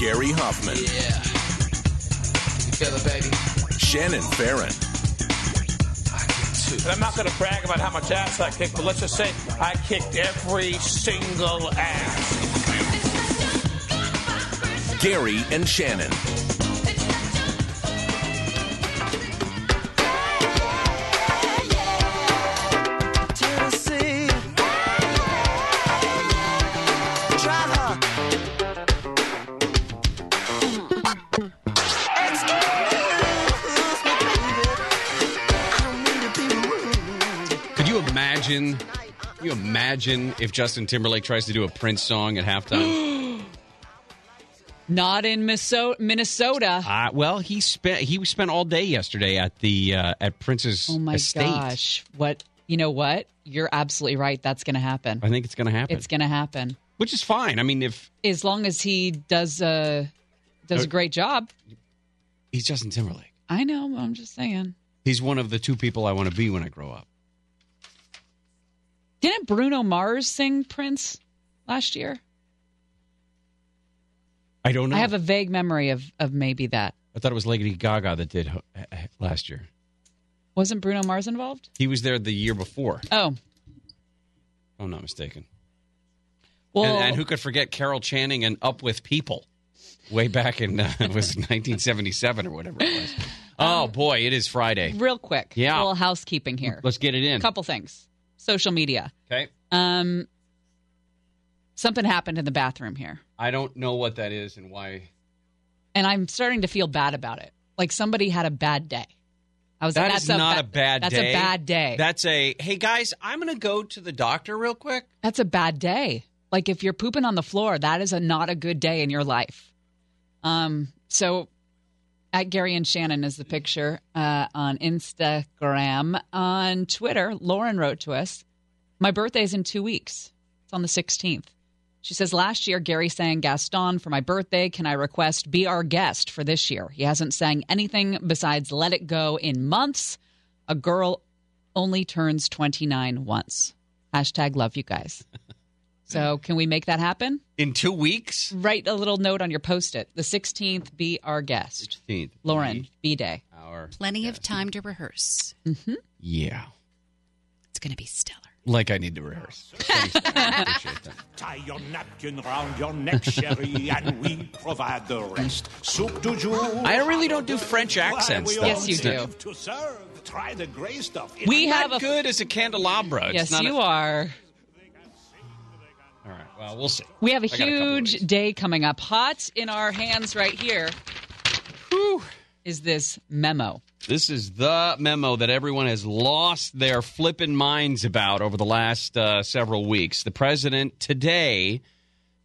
Gary Hoffmann. Yeah. You feel it, baby? Shannon Farren. And I'm not going to brag about how much ass I kicked, but let's just say I kicked every single ass. Gary and Shannon. Imagine? Can you imagine if Justin Timberlake tries to do a Prince song at halftime? Not in Minnesota. uh, well, he spent he spent all day yesterday at the uh, at Prince's Oh my estate. gosh. What you know what? You're absolutely right. That's gonna happen. I think it's going to happen, It's gonna happen. which is fine. I mean, if As long as he does uh does a great job. he's Justin Timberlake, I know, I'm just saying. he's one of the two people I want to be when I grow up. Didn't Bruno Mars sing Prince last year? I don't know. I have a vague memory of of maybe that. I thought it was Lady Gaga that did uh, last year. Wasn't Bruno Mars involved? He was there the year before. Oh. I'm not mistaken. Well, and, and who could forget Carol Channing and Up with People, way back in uh, it was 1977 or whatever it was. Oh boy, it is Friday. real quick. Yeah. A little housekeeping here. Let's get it in. A couple things. Social media. Okay. Um something happened in the bathroom here. I don't know what that is and why. And I'm starting to feel bad about it. Like somebody had a bad day. I was That like, is that's not ba- a bad that's day. That's a bad day. That's a hey guys, I'm going to go to the doctor real quick. that's a bad day. Like if you're pooping on the floor, that is a not a good day in your life. Um so at Gary and Shannon is the picture uh, on Instagram. On Twitter, Lauren wrote to us, My birthday's in two weeks. It's on the 16th. She says, Last year, Gary sang Gaston for my birthday. Can I request be our guest for this year? He hasn't sang anything besides Let It Go in months. A girl only turns 29 once. Hashtag love you guys. So, mm-hmm. can we make that happen? In 2 weeks? Write a little note on your post it. The 16th, be our guest. 16th. Lauren, B Day. Our Plenty of time to rehearse. Mm-hmm. Yeah. It's going to be stellar. Like I need to rehearse. Thanks, man. Appreciate that. Tie your napkin round your neck, Sherry, and we provide the rest. Soup du jour. I really don't do French accents, though. Yes, you do. To serve. Try the gray stuff. We Not have a good as a candelabra. It's yes, not you a- are. Well, we'll see. We have a I got a huge day coming up. Hot in our hands right here here is this memo. This is the memo that everyone has lost their flippin' minds about over the last uh, several weeks. The president today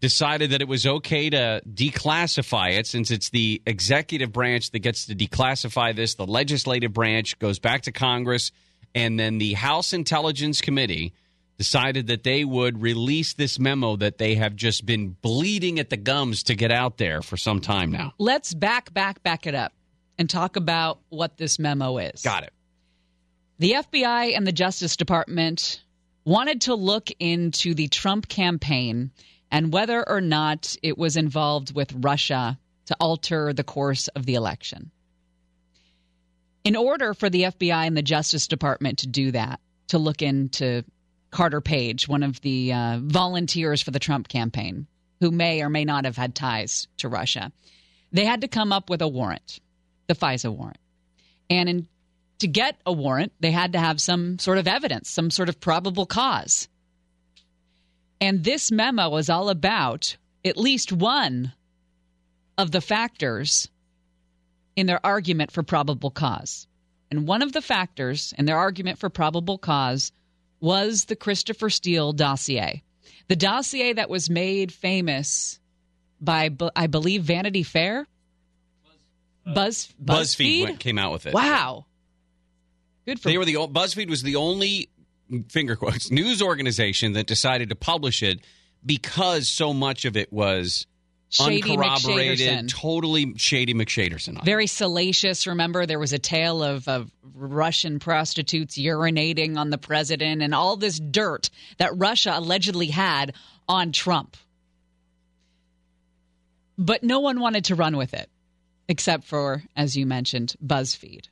decided that it was okay to declassify it since it's the executive branch that gets to declassify this. The legislative branch goes back to Congress, and then the House Intelligence Committee decided that they would release this memo that they have just been bleeding at the gums to get out there for some time now. Let's back, back, back it up and talk about what this memo is. Got it. The FBI and the Justice Department wanted to look into the Trump campaign and whether or not it was involved with Russia to alter the course of the election. In order for the FBI and the Justice Department to do that, to look into Carter Page, one of the uh, volunteers for the Trump campaign, who may or may not have had ties to Russia, they had to come up with a warrant, the FISA warrant. And in, to get a warrant, they had to have some sort of evidence, some sort of probable cause. And this memo was all about at least one of the factors in their argument for probable cause. And one of the factors in their argument for probable cause was the Christopher Steele dossier. The dossier that was made famous by, I believe, Vanity Fair? Buzz, uh, BuzzFeed, BuzzFeed? went- came out with it. Wow. Good for They were the BuzzFeed was the only finger quotes news organization that decided to publish it because so much of it was Shady uncorroborated, McShaderson. totally shady McShaderson. very salacious. Remember, there was a tale of, of Russian prostitutes urinating on the president and all this dirt that Russia allegedly had on Trump. but no one wanted to run with it, except for, as you mentioned, BuzzFeed.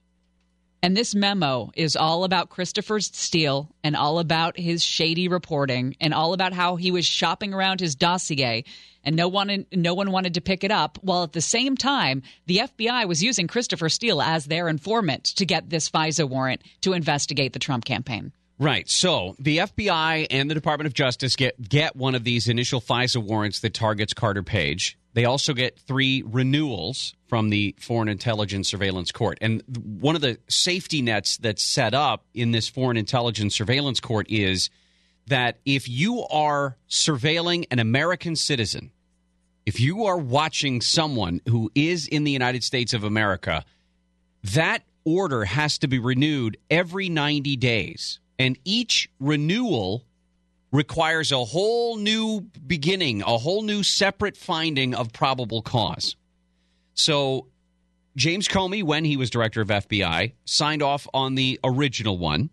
And this memo is all about Christopher Steele and all about his shady reporting and all about how he was shopping around his dossier and no one no one wanted to pick it up while at the same time the FBI was using Christopher Steele as their informant to get this FISA warrant to investigate the Trump campaign. Right. So the FBI and the Department of Justice get get one of these initial FISA warrants that targets Carter Page. They also get three renewals from the Foreign Intelligence Surveillance Court. And one of the safety nets that's set up in this Foreign Intelligence Surveillance Court is that if you are surveilling an American citizen, if you are watching someone who is in the United States of America, that order has to be renewed every 90 days. And each renewal requires a whole new beginning, a whole new separate finding of probable cause. So James Comey, when he was director of FBI, signed off on the original one.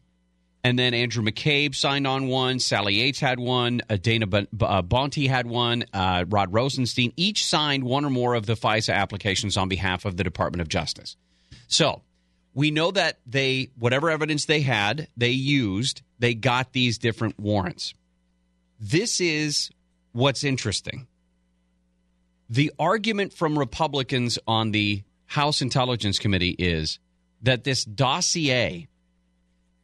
And then Andrew McCabe signed on one. Sally Yates had one. Uh, Dana B- uh, Boente had one. Uh, Rod Rosenstein each signed one or more of the FISA applications on behalf of the Department of Justice. So we know that they, whatever evidence they had, they used, they got these different warrants. This is what's interesting. The argument from Republicans on the House Intelligence Committee is that this dossier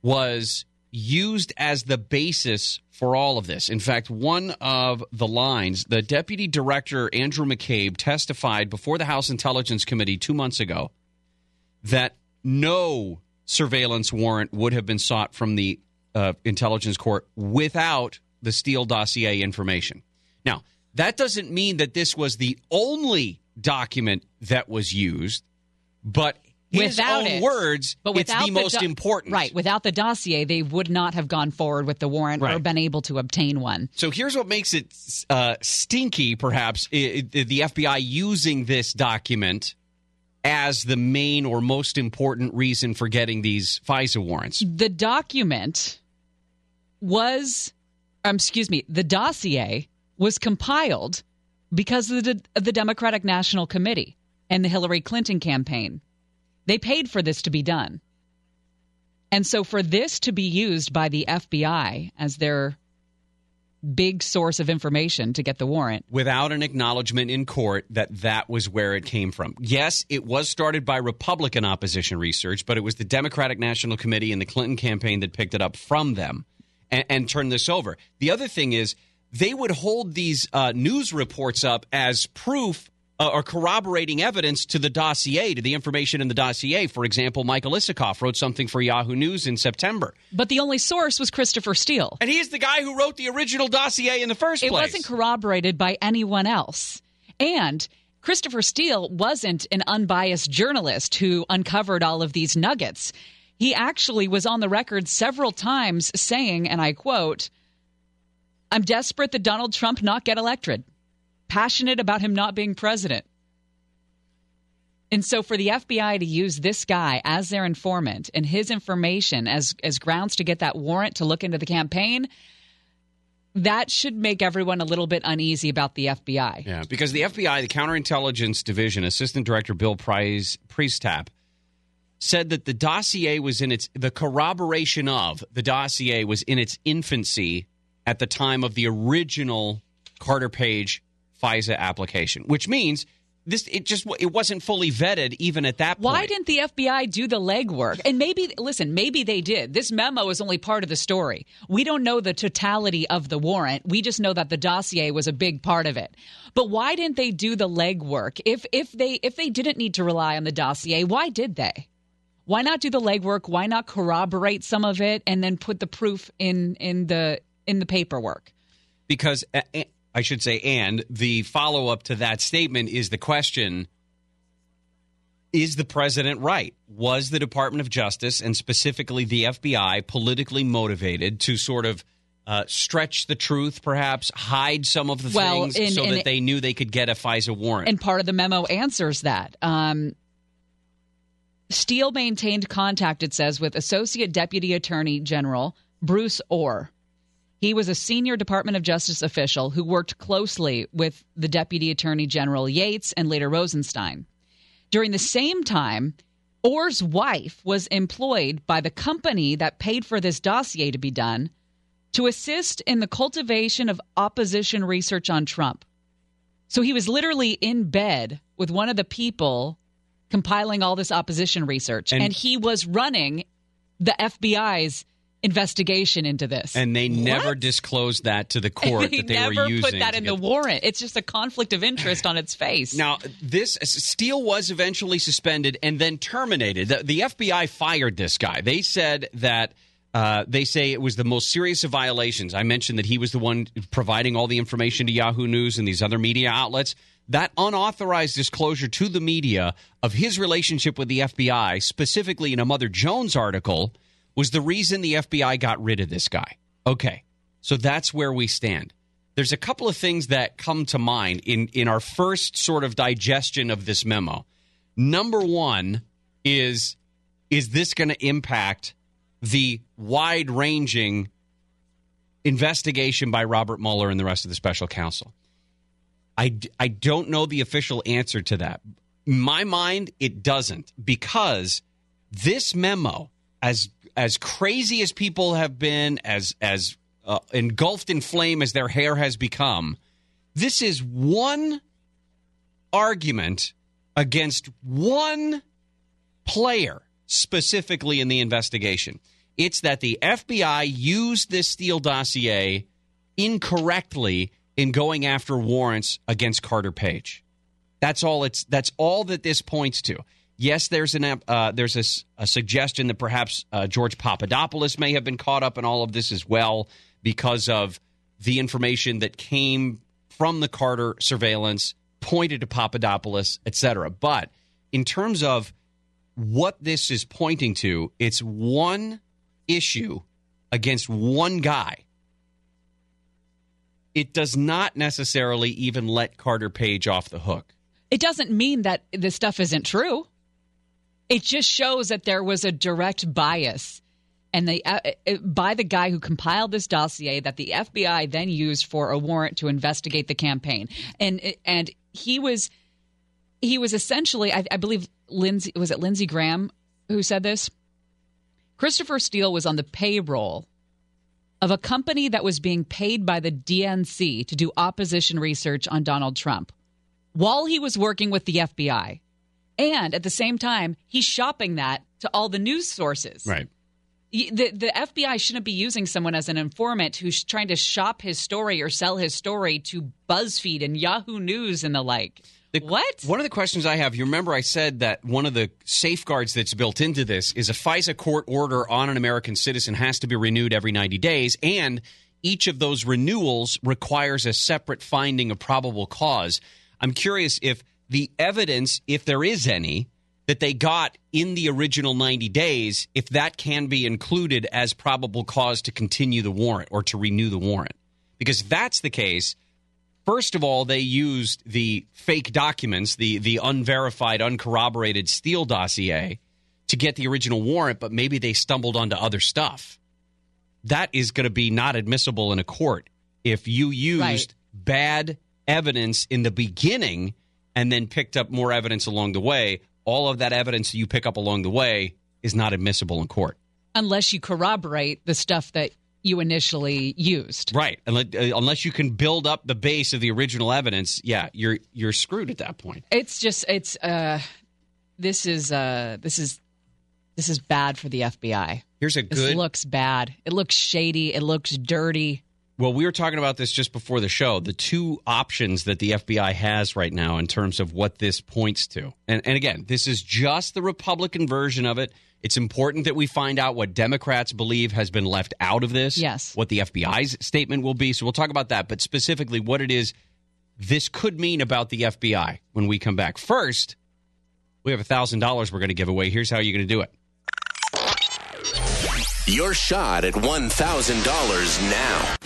was used as the basis for all of this. In fact, one of the lines, the Deputy Director Andrew McCabe testified before the House Intelligence Committee two months ago that no surveillance warrant would have been sought from the uh, intelligence court without the Steele dossier information. Now, that doesn't mean that this was the only document that was used, but his Without own it. words, But it's without the most do- important. Right. Without the dossier, they would not have gone forward with the warrant or been able to obtain one. So here's what makes it uh, stinky, perhaps, the FBI using this document as the main or most important reason for getting these FISA warrants. The document was, um, excuse me, the dossier was compiled because of the, of the Democratic National Committee and the Hillary Clinton campaign. They paid for this to be done. And so for this to be used by the FBI as their big source of information to get the warrant, Without an acknowledgement in court that that was where it came from. Yes, it was started by Republican opposition research, but it was the Democratic National Committee and the Clinton campaign that picked it up from them and, and turned this over. The other thing is, they would hold these uh, news reports up as proof uh, or corroborating evidence to the dossier, to the information in the dossier. For example, Michael Isikoff wrote something for Yahoo News in September. but the only source was Christopher Steele. And he is the guy who wrote the original dossier in the first It place. It wasn't corroborated by anyone else. And Christopher Steele wasn't an unbiased journalist who uncovered all of these nuggets. He actually was on the record several times saying, and I quote, I'm desperate that Donald Trump not get elected, passionate about him not being president. And so for the FBI to use this guy as their informant and his information as as grounds to get that warrant to look into the campaign, that should make everyone a little bit uneasy about the FBI. Yeah, because the FBI, the Counterintelligence Division, Assistant Director Bill Price, Priestap, said that the dossier was in its the corroboration of the dossier was in its infancy at the time of the original Carter Page FISA application, which means this it just it wasn't fully vetted even at that point. Why didn't the FBI do the legwork? And maybe, listen, maybe they did. This memo is only part of the story. We don't know the totality of the warrant. We just know that the dossier was a big part of it. But why didn't they do the legwork? If if they if they didn't need to rely on the dossier, why did they? Why not do the legwork? Why not corroborate some of it and then put the proof in in the in the paperwork? because I should say, and the follow up to that statement is the question Is the president right? Was the Department of Justice and specifically the FBI politically motivated to sort of uh, stretch the truth, perhaps hide some of the Well, things in- so in- that they knew they could get a FISA warrant? And part of the memo answers that. Um, Steele maintained contact, it says, with Associate Deputy Attorney General Bruce Ohr. He was a senior Department of Justice official who worked closely with the Deputy Attorney General Yates and later Rosenstein. During the same time, Ohr's wife was employed by the company that paid for this dossier to be done to assist in the cultivation of opposition research on Trump. So he was literally in bed with one of the people compiling all this opposition research, and, And- he was running the FBI's investigation into this. And they never What? disclosed that to the court they that they never were using. put that in the warrant. It's just a conflict of interest on its face. Now, this Steele was eventually suspended and then terminated. The, the FBI fired this guy. They said that uh, they say it was the most serious of violations. I mentioned that he was the one providing all the information to Yahoo News and these other media outlets. That unauthorized disclosure to the media of his relationship with the FBI, specifically in a Mother Jones article, was the reason the FBI got rid of this guy. Okay, so that's where we stand there's a couple of things that come to mind in in our first sort of digestion of this memo. Number one is is this going to impact the wide ranging investigation by Robert Mueller and the rest of the special counsel? I, I don't know the official answer to that. In my mind, it doesn't because this memo, as as crazy as people have been, as as uh, engulfed in flame as their hair has become, this is one argument against one player specifically in the investigation. It's that the FBI used this Steele dossier incorrectly in going after warrants against Carter Page. That's all. It's that's all that this points to. Yes, there's an uh, there's a, a suggestion that perhaps uh, George Papadopoulos may have been caught up in all of this as well because of the information that came from the Carter surveillance pointed to Papadopoulos, et cetera. But in terms of what this is pointing to, it's one issue against one guy. It does not necessarily even let Carter Page off the hook. it doesn't mean that this stuff isn't true. It just shows that there was a direct bias and the uh, uh, by the guy who compiled this dossier that the FBI then used for a warrant to investigate the campaign. And and he was he was essentially I, I believe Lindsey was it Lindsey Graham who said this? Christopher Steele was on the payroll of a company that was being paid by the DNC to do opposition research on Donald Trump while he was working with the FBI. And at the same time, he's shopping that to all the news sources. Right. The, the FBI shouldn't be using someone as an informant who's trying to shop his story or sell his story to BuzzFeed and Yahoo News and the like. what? One of the questions I have, you remember I said that one of the safeguards that's built into this is a FISA court order on an American citizen has to be renewed every 90 days, and each of those renewals requires a separate finding of probable cause. I'm curious if the evidence, if there is any, that they got in the original 90 days, if that can be included as probable cause to continue the warrant or to renew the warrant. Because if that's the case, First of all, they used the fake documents, the the unverified, uncorroborated Steele dossier to get the original warrant, but maybe they stumbled onto other stuff. That is going to be not admissible in a court if you used Right. bad evidence in the beginning and then picked up more evidence along the way. All of that evidence you pick up along the way is not admissible in court. Unless you corroborate the stuff that you initially used. Right. Unless, uh, you can build up the base of the original evidence, yeah, you're you're screwed at that point. It's just it's uh this is uh this is this is bad for the FBI. Here's a good. This looks bad. It looks shady. It looks dirty. Well, we were talking about this just before the show. The two options that the FBI has right now in terms of what this points to. And, and again, this is just the Republican version of it. It's important that we find out what Democrats believe has been left out of this. Yes. What the FBI's statement will be. So we'll talk about that, but specifically what it is this could mean about the FBI when we come back. First, we have $1,000 we're going to give away. Here's how you're going to do it. Your shot at $1,000 now.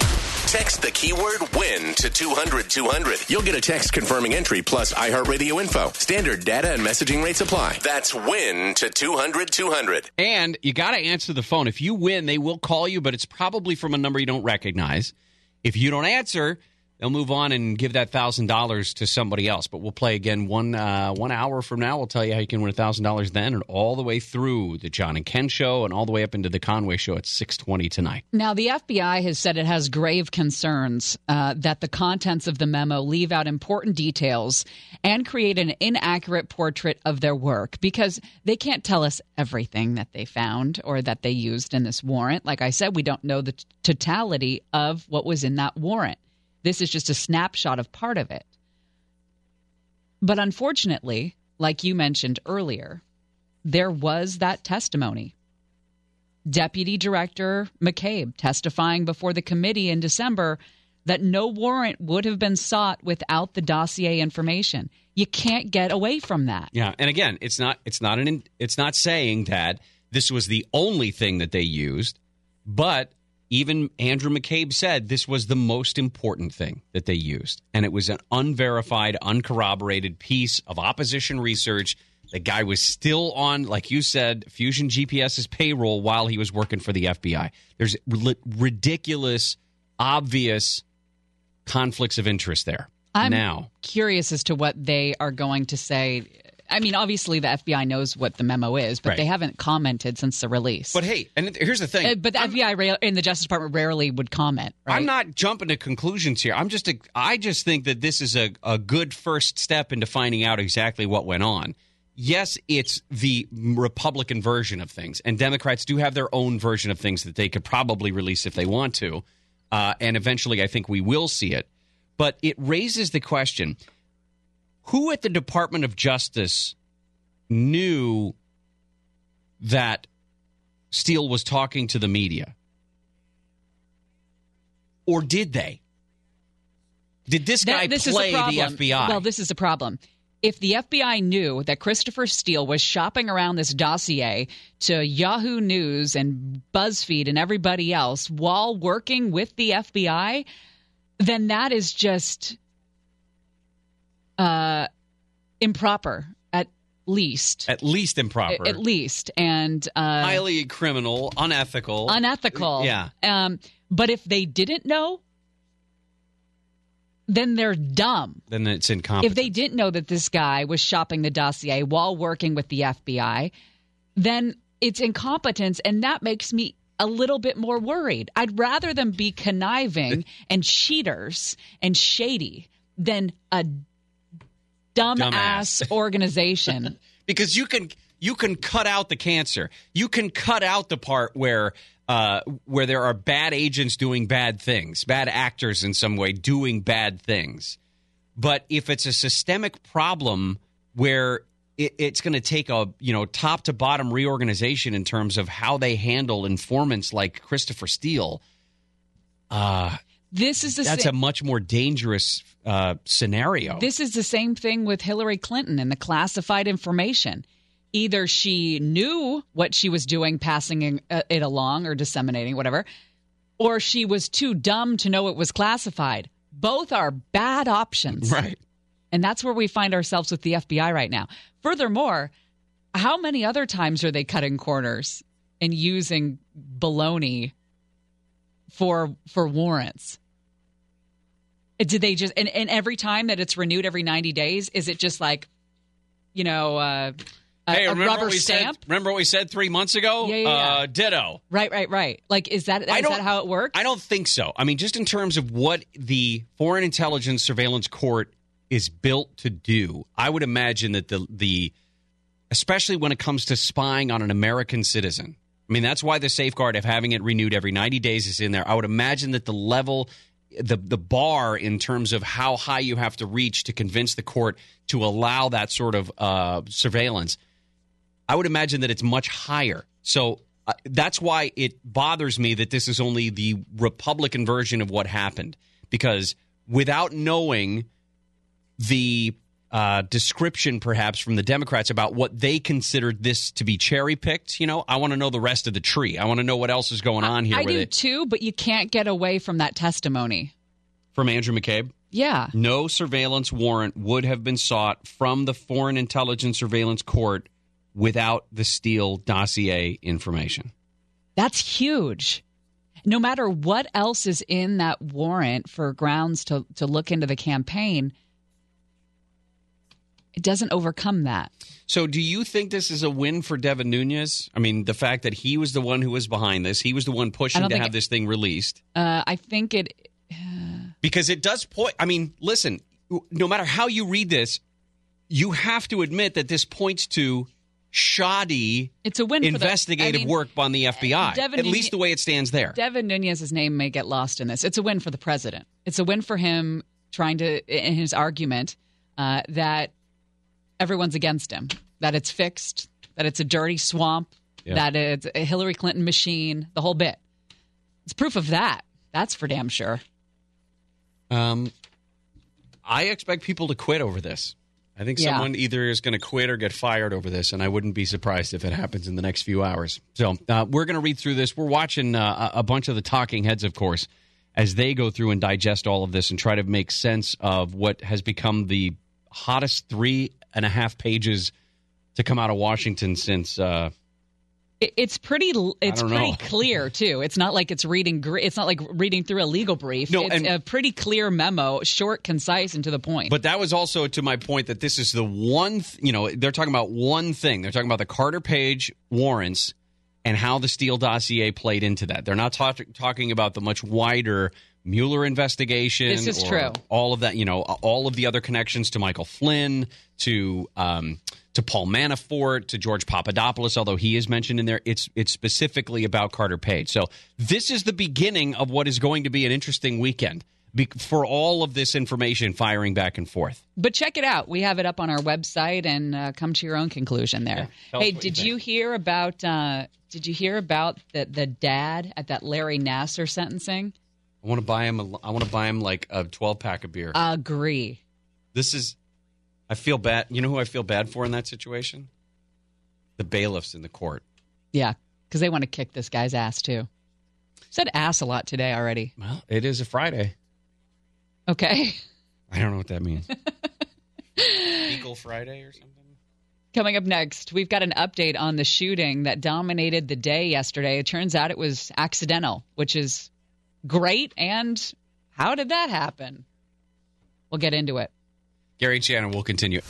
Text the keyword win to 200 200. You'll get a text confirming entry plus iHeartRadio info. Standard data and messaging rates apply. That's win to 200 200. And you got to answer the phone. If you win, they will call you, but it's probably from a number you don't recognize. If you don't answer, they'll move on and give that thousand dollars to somebody else. But we'll play again one uh, one hour from now. We'll tell you how you can win thousand dollars then, and all the way through the John and Ken show, and all the way up into the Conway show at six twenty tonight. Now, the FBI has said it has grave concerns uh, that the contents of the memo leave out important details and create an inaccurate portrait of their work because they can't tell us everything that they found or that they used in this warrant. Like I said, we don't know the t- totality of what was in that warrant. This is just a snapshot of part of it. But unfortunately, like you mentioned earlier, there was that testimony. Deputy Director McCabe testifying before the committee in December that no warrant would have been sought without the dossier information. You can't get away from that. Yeah, and again, it's not it's not an it's not saying that this was the only thing that they used, but even Andrew McCabe said this was the most important thing that they used, and it was an unverified, uncorroborated piece of opposition research. The guy was still on, like you said, Fusion GPS's payroll while he was working for the FBI. There's ri- ridiculous, obvious conflicts of interest there. I'm now, curious as to what they are going to say. I mean, obviously the FBI knows what the memo is, but Right. they haven't commented since the release. but hey, and here's the thing. Uh, but the FBI ra- and the Justice Department rarely would comment. Right? I'm not jumping to conclusions here. I'm just a, I just think that this is a, a good first step into finding out exactly what went on. Yes, it's the Republican version of things, and Democrats do have their own version of things that they could probably release if they want to, uh, and eventually I think we will see it. But it raises the question: Who at the Department of Justice knew that Steele was talking to the media? or did they? Did this guy That- this play the. FBI? Well, this is a problem. If the FBI knew that Christopher Steele was shopping around this dossier to Yahoo News and BuzzFeed and everybody else while working with the FBI, then that is just uh, improper at least. At least improper. At least. And uh, Highly criminal, unethical. unethical. Yeah. Um, but if they didn't know, then they're dumb. then it's incompetent. If they didn't know that this guy was shopping the dossier while working with the FBI, then it's incompetence, and that makes me a little bit more worried. I'd rather them be conniving and cheaters and shady than a dumbass Dumbass. organization. because you can you can cut out the cancer. You can cut out the part where uh, where there are bad agents doing bad things, bad actors in some way doing bad things. But if it's a systemic problem where it, it's going to take a you know top to bottom reorganization in terms of how they handle informants like Christopher Steele, uh, This is the that's sa- a much more dangerous uh, scenario. This is the same thing with Hillary Clinton and the classified information. Either she knew what she was doing, passing uh, it along or disseminating, whatever, or she was too dumb to know it was classified. Both are bad options. right. And that's where we find ourselves with the FBI right now. Furthermore, how many other times are they cutting corners and using baloney for for warrants? Did they just and, and every time that it's renewed every 90 days, is it just like, you know, uh, a, Hey, a remember rubber what we stamp? said? Remember what we said three months ago? Yeah, yeah, yeah. Uh, ditto. Right, right, right. Like, is that is that how it works? I don't think so. I mean, just in terms of what the Foreign Intelligence Surveillance Court is built to do, I would imagine that the the especially when it comes to spying on an American citizen. I mean, that's why the safeguard of having it renewed every 90 days is in there. I would imagine that the level the the bar in terms of how high you have to reach to convince the court to allow that sort of uh, surveillance I would imagine that it's much higher. So uh, that's why it bothers me that this is only the Republican version of what happened. Because without knowing the uh, description, perhaps, from the Democrats about what they considered this to be cherry picked. You know, I want to know the rest of the tree. I want to know what else is going on here. I with do it. too, but you can't get away from that testimony. From Andrew McCabe. Yeah. No surveillance warrant would have been sought from the Foreign Intelligence Surveillance Court without the Steele dossier information. That's huge. No matter what else is in that warrant for grounds to, to look into the campaign, it doesn't overcome that. So, do you think this is a win for Devin Nunes? I mean, the fact that he was the one who was behind this, he was the one pushing to have it- this thing released. Uh, I think it. because it does point. I mean, listen, no matter how you read this, you have to admit that this points to shoddy It's a win. investigative the, I mean, work on the FBI. Devin at least the way it stands there. Devin Nunes's name may get lost in this. It's a win for the president. It's a win for him trying to, in his argument, uh, that everyone's against him, that it's fixed, that it's a dirty swamp, Yeah. that it's a Hillary Clinton machine, the whole bit. It's proof of that. That's for damn sure. Um, I expect people to quit over this. I think Yeah. someone either is going to quit or get fired over this, and I wouldn't be surprised if it happens in the next few hours. So uh, we're going to read through this. We're watching uh, a a bunch of the talking heads, of course, as they go through and digest all of this and try to make sense of what has become the hottest three and a half pages to come out of Washington since. Uh, It's pretty. It's pretty know. clear too. It's not like it's reading. It's not like reading through a legal brief. No, it's and- a pretty clear memo, short, concise, and to the point. But that was also to my point that this is the one, th- you know, they're talking about one thing. They're talking about the Carter Page warrants and how the Steele dossier played into that. They're not talk- talking about the much wider Mueller investigation. This is or true. All of that, you know, all of the other connections to Michael Flynn, to um, to Paul Manafort, to George Papadopoulos. Although he is mentioned in there, it's it's specifically about Carter Page. So this is the beginning of what is going to be an interesting weekend. For all of this information firing back and forth. But check it out. We have it up on our website, and uh, come to your own conclusion there. Us hey, what you did you, hear about? Uh, did you hear about the the dad at that Larry Nassar sentencing? I want to buy him. A, I want to buy him like a twelve pack of beer. Agree. this is. I feel bad. You know who I feel bad for in that situation? The bailiffs in the court. Yeah, because they want to kick this guy's ass too. Said ass a lot today already. Well, it is a Friday. Okay. I don't know what that means. Eagle Friday or something. Coming up next, we've got an update on the shooting that dominated the day yesterday. It turns out it was accidental, which is great. And how did that happen? We'll get into it. Gary Shannon will continue.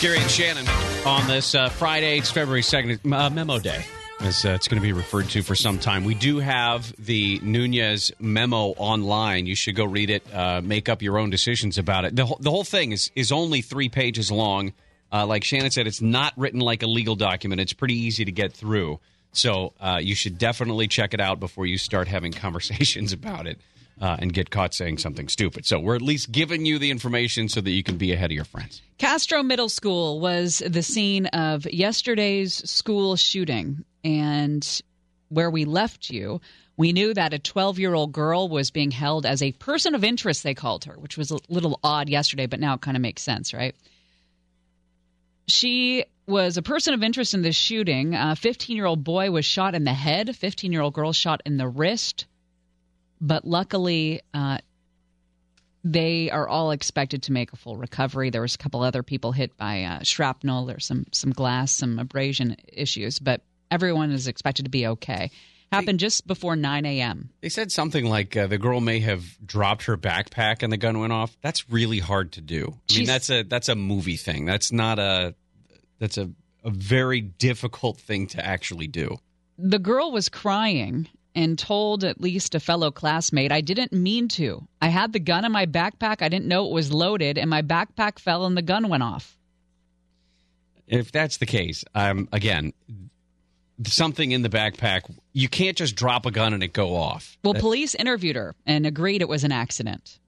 Gary and Shannon on this uh, Friday, it's February 2nd, uh, memo day, as uh, it's going to be referred to for some time. We do have the Nunes memo online. You should go read it, uh, make up your own decisions about it. The, the whole thing is, is only three pages long. Uh, like Shannon said, it's not written like a legal document, it's pretty easy to get through. So uh, you should definitely check it out before you start having conversations about it uh, and get caught saying something stupid. So we're at least giving you the information so that you can be ahead of your friends. Castro Middle School was the scene of yesterday's school shooting. And where we left you, we knew that a 12 year old girl was being held as a person of interest, they called her, which was a little odd yesterday, but now it kind of makes sense, right? She was a person of interest in this shooting. A 15 year old boy was shot in the head, a 15 year old girl shot in the wrist. But luckily, uh, they are all expected to make a full recovery. There was a couple other people hit by uh, shrapnel. There's some some glass, some abrasion issues, but everyone is expected to be okay. Happened just before 9 a.m. They said something like uh, the girl may have dropped her backpack and the gun went off. That's really hard to do. I mean, that's a that's a movie thing. That's not a that's a a very difficult thing to actually do. The girl was crying and told at least a fellow classmate, I didn't mean to. I had the gun in my backpack. I didn't know it was loaded, and my backpack fell and the gun went off. If that's the case, um, again, something in the backpack, you can't just drop a gun and it go off. Well, police interviewed her and agreed it was an accident.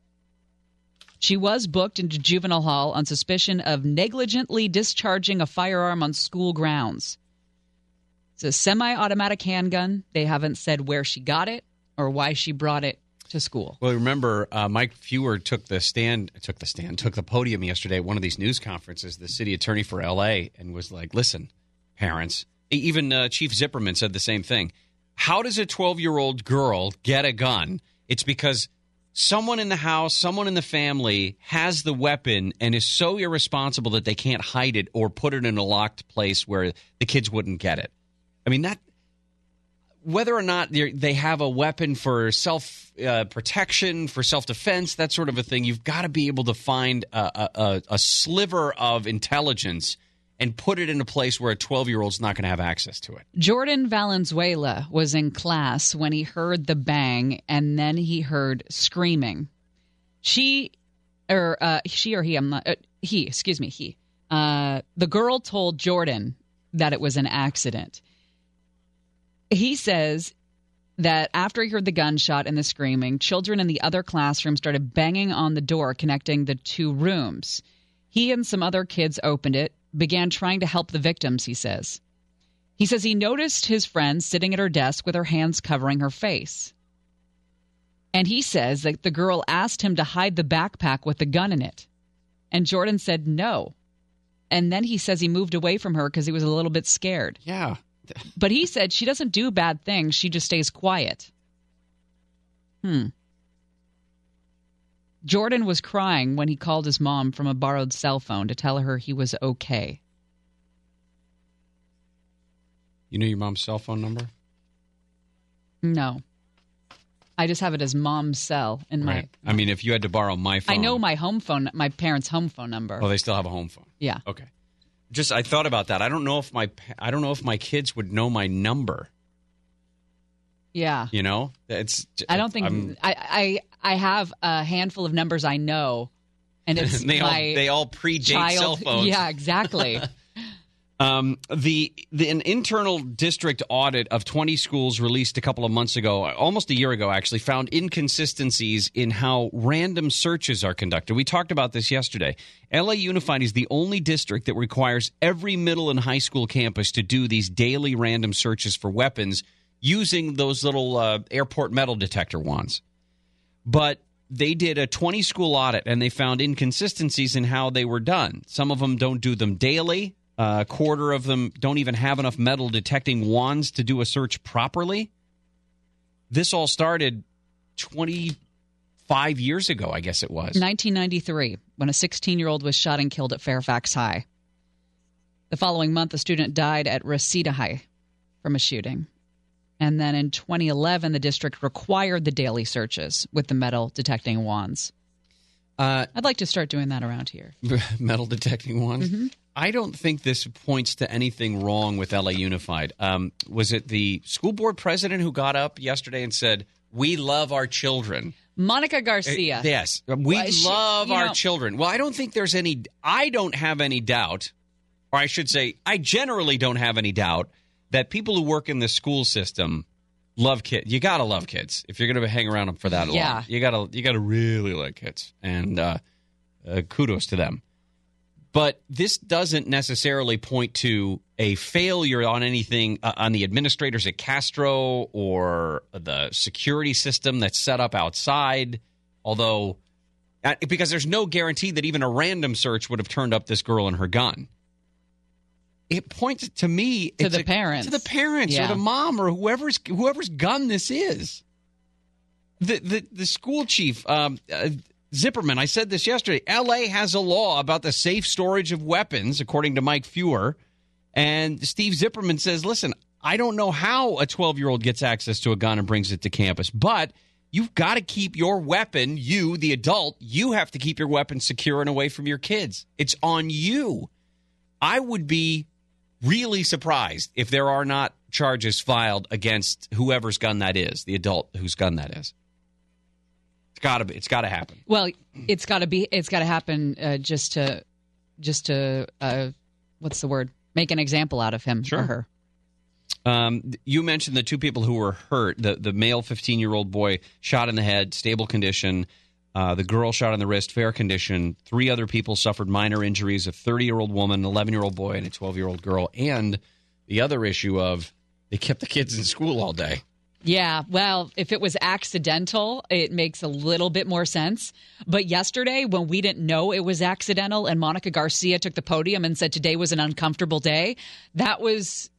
She was booked into juvenile hall on suspicion of negligently discharging a firearm on school grounds. It's a semi automatic handgun. They haven't said where she got it or why she brought it to school. Well, remember, uh, Mike Feuer took the stand, took the stand, took the podium yesterday at one of these news conferences, the city attorney for L.A., and was like, listen, parents, even uh, Chief Zipperman said the same thing. How does a 12 year old girl get a gun? It's because someone in the house, someone in the family has the weapon and is so irresponsible that they can't hide it or put it in a locked place where the kids wouldn't get it. I mean, that whether or not they're- have a weapon for self uh, protection, for self defense, that sort of a thing, you've got to be able to find a, a, a sliver of intelligence and put it in a place where a 12 year old's not going to have access to it. Jordan Valenzuela was in class when he heard the bang and then he heard screaming. She, or uh, she or he, I'm not, uh, he, excuse me, he. Uh, the girl told Jordan that it was an accident. He says that after he heard the gunshot and the screaming, children in the other classroom started banging on the door connecting the two rooms. He and some other kids opened it, began trying to help the victims, he says. He says he noticed his friend sitting at her desk with her hands covering her face. And he says that the girl asked him to hide the backpack with the gun in it. And Jordan said no. And then he says he moved away from her because he was a little bit scared. Yeah. But he said she doesn't do bad things, she just stays quiet. Hmm. Jordan was crying when he called his mom from a borrowed cell phone to tell her he was okay. You know your mom's cell phone number? No. I just have it as mom's cell in my. Right. I mean, if you had to borrow my phone. I know my home phone, my parents' home phone number. Oh, they still have a home phone. yeah. Okay. Just I thought about that. I don't know if my I don't know if my kids would know my number. Yeah. You know, it's. I don't think I'm- I, I have a handful of numbers I know, and it's they all they all predate child. cell phones. Yeah, exactly. Um, the, the an internal district audit of 20 schools released a couple of months ago, almost a year ago actually, found inconsistencies in how random searches are conducted. We talked about this yesterday. LA Unified is the only district that requires every middle and high school campus to do these daily random searches for weapons using those little uh, airport metal detector wands. But they did a 20 school audit and they found inconsistencies in how they were done. Some of them don't do them daily. Uh, a quarter of them don't even have enough metal detecting wands to do a search properly. This all started 25 years ago, I guess it was. 1993, when a 16 year old was shot and killed at Fairfax High. The following month, a student died at Reseda High from a shooting. And then in 2011, the district required the daily searches with the metal detecting wands. Uh, I'd like to start doing that around here. metal detecting wands. I don't think this points to anything wrong with LA Unified. Um, was it the school board president who got up yesterday and said, "We love our children"? Monica Garcia. Uh, Yes, we Well, she- love our know- children. Well, I don't think there's any. I don't have any doubt, or I should say, I generally don't have any doubt that people who work in the school system love kids. You gotta love kids if you're gonna hang around them for that Yeah. long. You gotta you gotta really like kids, and uh, uh, kudos to them. But this doesn't necessarily point to a failure on anything uh, on the administrators at Castro or the security system that's set up outside. Although, uh, because there's no guarantee that even a random search would have turned up this girl and her gun. It points to me To it's the a- parents. to the parents, Yeah. or the mom, or whoever's whoever's gun this is. The the the school chief, um, uh, Zipperman. I said this yesterday. L.A. has a law about the safe storage of weapons, according to Mike Feuer. And Steve Zipperman says, "Listen, I don't know how a 12 year old gets access to a gun and brings it to campus, but." You've got to keep your weapon, you, the adult, you have to keep your weapon secure and away from your kids. It's on you. I would be really surprised if there are not charges filed against whoever's gun that is, the adult whose gun that is. It's got to be. It's got to happen. Well, it's got to be. It's got to happen uh, just to, just to, uh, what's the word? Make an example out of him Sure. or her. Um, you mentioned the two people who were hurt. The the male 15 year old boy shot in the head, stable condition. Uh, the girl shot in the wrist, fair condition. Three other people suffered minor injuries: a 30 year old woman, an 11 year old boy, and a 12 year old girl. And the other issue of They kept the kids in school all day. Yeah, well, if it was accidental, it makes a little bit more sense. But yesterday, when we didn't know it was accidental and Monica Garcia took the podium and said today was an uncomfortable day, that was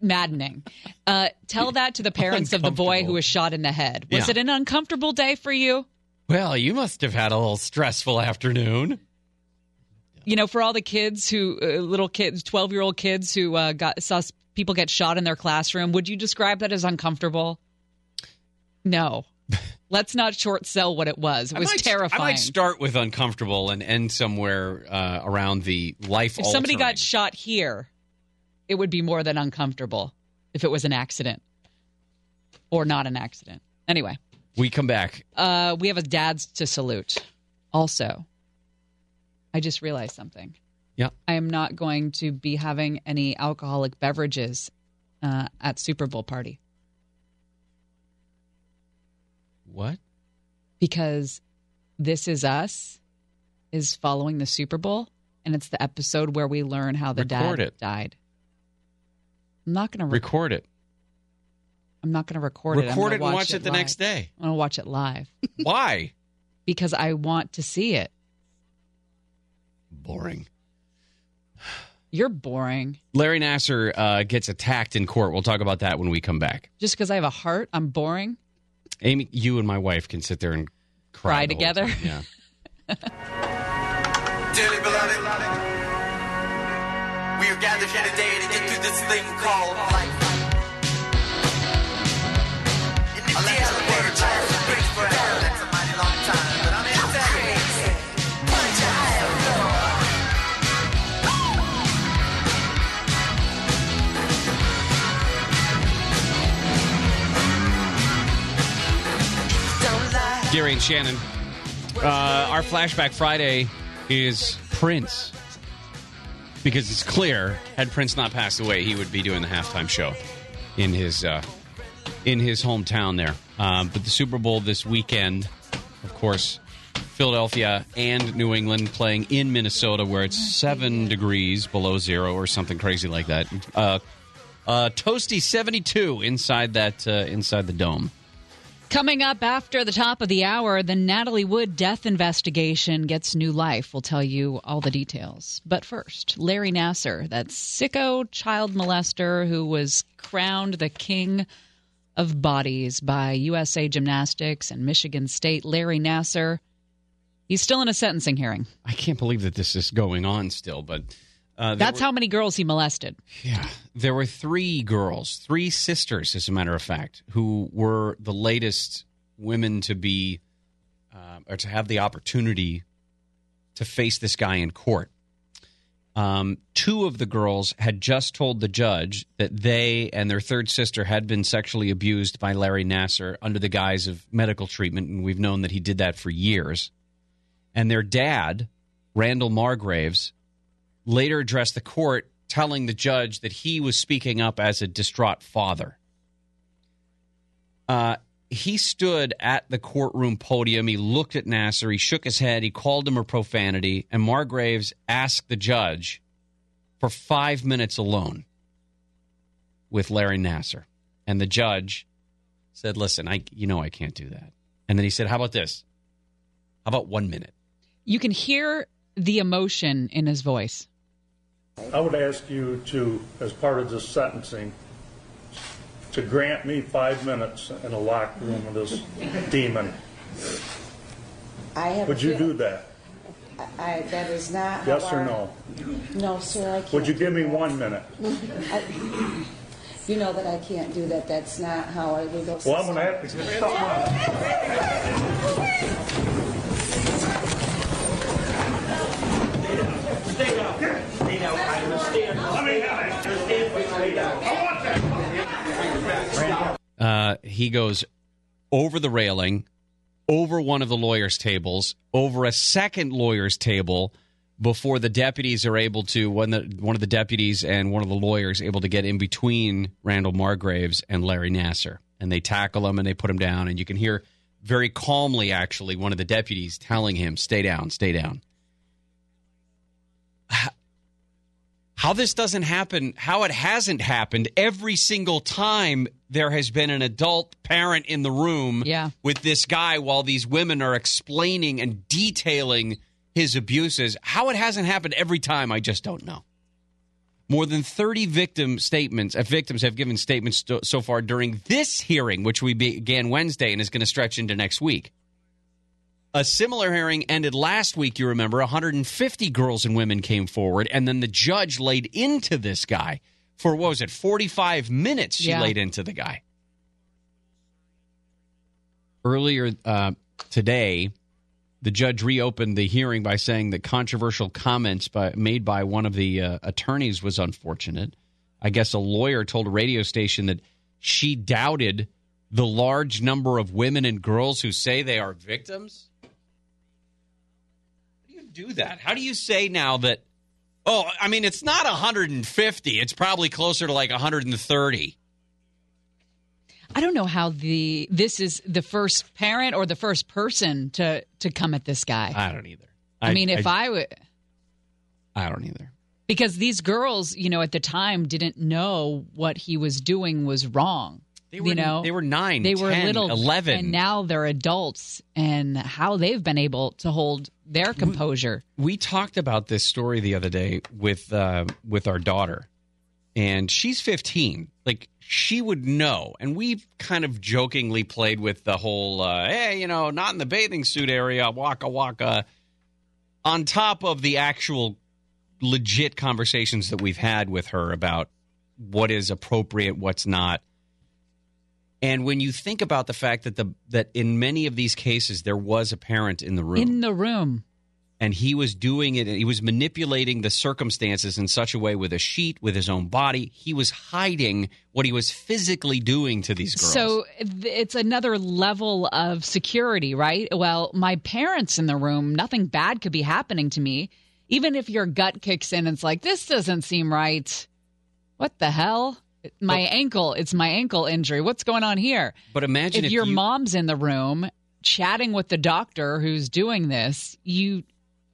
maddening. Uh, tell that to the parents of the boy who was shot in the head. Was Yeah. it an uncomfortable day for you? Well, you must have had a little stressful afternoon. You know, for all the kids who, uh, little kids, 12 year old kids who uh, got saw people get shot in their classroom, would you describe that as uncomfortable? No. Let's not short sell what it was. It was I might, terrifying. I might start with uncomfortable and end somewhere uh, around the life. if somebody got shot here, it would be more than uncomfortable if it was an accident or not an accident. Anyway, we come back. uh, we have a dads to salute. Also, I just realized something. Yeah. I am not going to be having any alcoholic beverages uh, at Super Bowl party What? because This Is Us is following the Super Bowl, and it's the episode where we learn how the Record dad it. died. I'm not going to. Rec- Record it. I'm not going to record, it. I'm Record gonna it and watch watch it the live. next day. I'm going to watch it live Why? because I want to see it. Boring. You're boring. Larry Nassar uh, gets attacked in court. We'll talk about that when we come back. Just because I have a heart, I'm boring. Amy, you and my wife can sit there and cry, Cry the together? Yeah. Dearly beloved, we are gathered here today to get through this thing called life. Gary and Shannon. Uh, our flashback Friday is Prince. Because it's clear, had Prince not passed away, he would be doing the halftime show in his uh, in his hometown there. Um, but the Super Bowl this weekend, of course, Philadelphia and New England playing in Minnesota, where it's seven degrees below zero or something crazy like that. Uh, uh, toasty seventy two inside that uh, inside the dome. Coming up after the top of the hour, the Natalie Wood death investigation gets new life. We'll tell you all the details. But first, Larry Nassar, that sicko child molester who was crowned the king of bodies by USA Gymnastics and Michigan State. Larry Nassar, he's still in a sentencing hearing. I can't believe that this is going on still, but uh, That's were- how many girls he molested. Yeah, there were three girls, three sisters, as a matter of fact, who were the latest women to be uh, or to have the opportunity to face this guy in court. Um, two of the girls had just told the judge that they and their third sister had been sexually abused by Larry Nassar under the guise of medical treatment, and we've known that he did that for years. And their dad, Randall Margraves, later addressed the court telling the judge that he was speaking up as a distraught father. Uh, he stood at the courtroom podium. He looked at Nassar. He shook his head. He called him a profanity. And Margraves asked the judge for five minutes alone with Larry Nassar. And the judge said, Listen, I, you know I can't do that. And then he said, How about this? How about one minute? You can hear the emotion in his voice. I would ask you to, as part of this sentencing, to grant me five minutes in a locked room with this demon. I have. Would you do that? I, that is not. Yes how or our- no? No, sir, I can't. Would you give me that. one minute? I- You know that I can't do that. That's not how our legal system. Well, I'm gonna have to get something up. uh, he goes over the railing, over one of the lawyers' tables, over a second lawyer's table before the deputies are able to one the one of the deputies and one of the lawyers able to get in between Randall Margraves and Larry Nassar, and they tackle him and they put him down, and you can hear very calmly actually one of the deputies telling him, "Stay down, stay down." How this doesn't happen, how it hasn't happened every single time there has been an adult parent in the room Yeah. with this guy while these women are explaining and detailing his abuses. How it hasn't happened every time, I just don't know. More than 30 victim statements, uh, victims have given statements to, so far during this hearing, which we began Wednesday and is going to stretch into next week. A similar hearing ended last week, you remember. 150 girls and women came forward, and then the judge laid into this guy for, what was it, 45 minutes she Yeah. laid into the guy. Earlier uh, today, the judge reopened the hearing by saying that controversial comments by, made by one of the uh, attorneys was unfortunate. I guess a lawyer told a radio station that she doubted the large number of women and girls who say they are victims. Do do that? How do you say now that? Oh, I mean, it's not 150. It's probably closer to like 130. I don't know how the this is the first parent or the first person to to come at this guy. I don't either. I, mean, if I would, I don't either. because these girls, you know, at the time didn't know what he was doing was wrong. They were, you know, they were nine, they were 10, little 11. and now they're adults, and how they've been able to hold their composure. we talked about this story the other day with uh, with our daughter, and she's 15. Like she would know, and we've kind of jokingly played with the whole, uh, hey, you know, not in the bathing suit area, waka waka. On top of the actual legit conversations that we've had with her about what is appropriate, what's not. And when you think about the fact that the that in many of these cases there was a parent in the room In the room, and he was doing it he was manipulating the circumstances in such a way with a sheet with his own body he was hiding what he was physically doing to these girls So it's another level of security, right? Well, my parents in the room, nothing bad could be happening to me. Even if your gut kicks in and it's like, this doesn't seem right. What the hell? My ankle, it's my ankle injury. What's going on here? but imagine if, if, your you, mom's in the room chatting with the doctor who's doing this, you,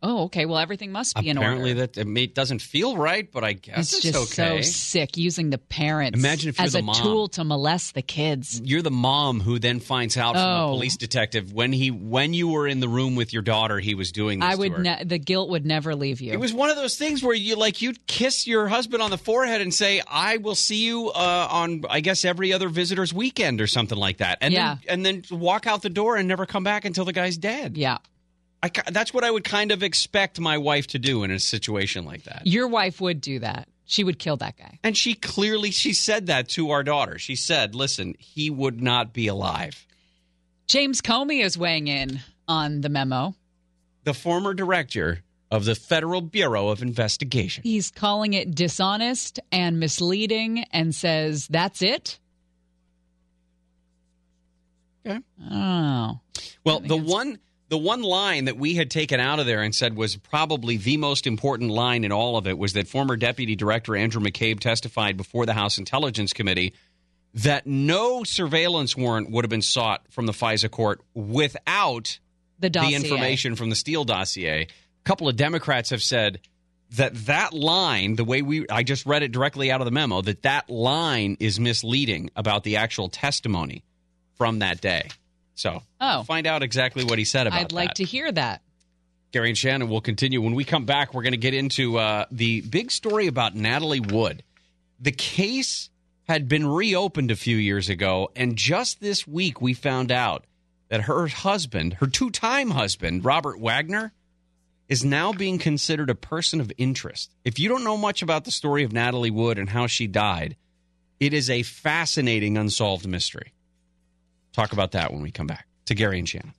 oh, okay, well, everything must be in order. apparently that it doesn't feel right but i guess it's it's, just okay so sick using the parents Imagine if you're as the a mom. tool to molest the kids. you're the mom who then finds out from a Oh. police detective when he when you were in the room with your daughter he was doing this I would ne- the guilt would never leave you. It was one of those things where you like you'd kiss your husband on the forehead and say, "I will see you uh, on, I guess, every other visitor's weekend or something like that," and Yeah. then and then walk out the door and never come back until the guy's dead. yeah. I, that's what I would kind of expect my wife to do in a situation like that. Your wife would do that. She would kill that guy. And she clearly she said that to our daughter. She said, "Listen, he would not be alive." James Comey is weighing in on the memo. The former director of the Federal Bureau of Investigation. He's calling it dishonest and misleading and says that's it. Okay. Oh. Well, the one the one line that we had taken out of there and said was probably the most important line in all of it was that former Deputy Director Andrew McCabe testified before the House Intelligence Committee that no surveillance warrant would have been sought from the FISA court without The the information from the Steele dossier. A couple of Democrats have said that that line, the way we I just read it directly out of the memo, that that line is misleading about the actual testimony from that day. So, Oh. find out exactly what he said about it. I'd like that. to hear that. Gary and Shannon will continue. When we come back, we're going to get into uh, the big story about Natalie Wood. The case had been reopened a few years ago, and just this week we found out that her husband, her two time husband, Robert Wagner, is now being considered a person of interest. If you don't know much about the story of Natalie Wood and how she died, it is a fascinating unsolved mystery. Talk about that when we come back to Gary and Shannon.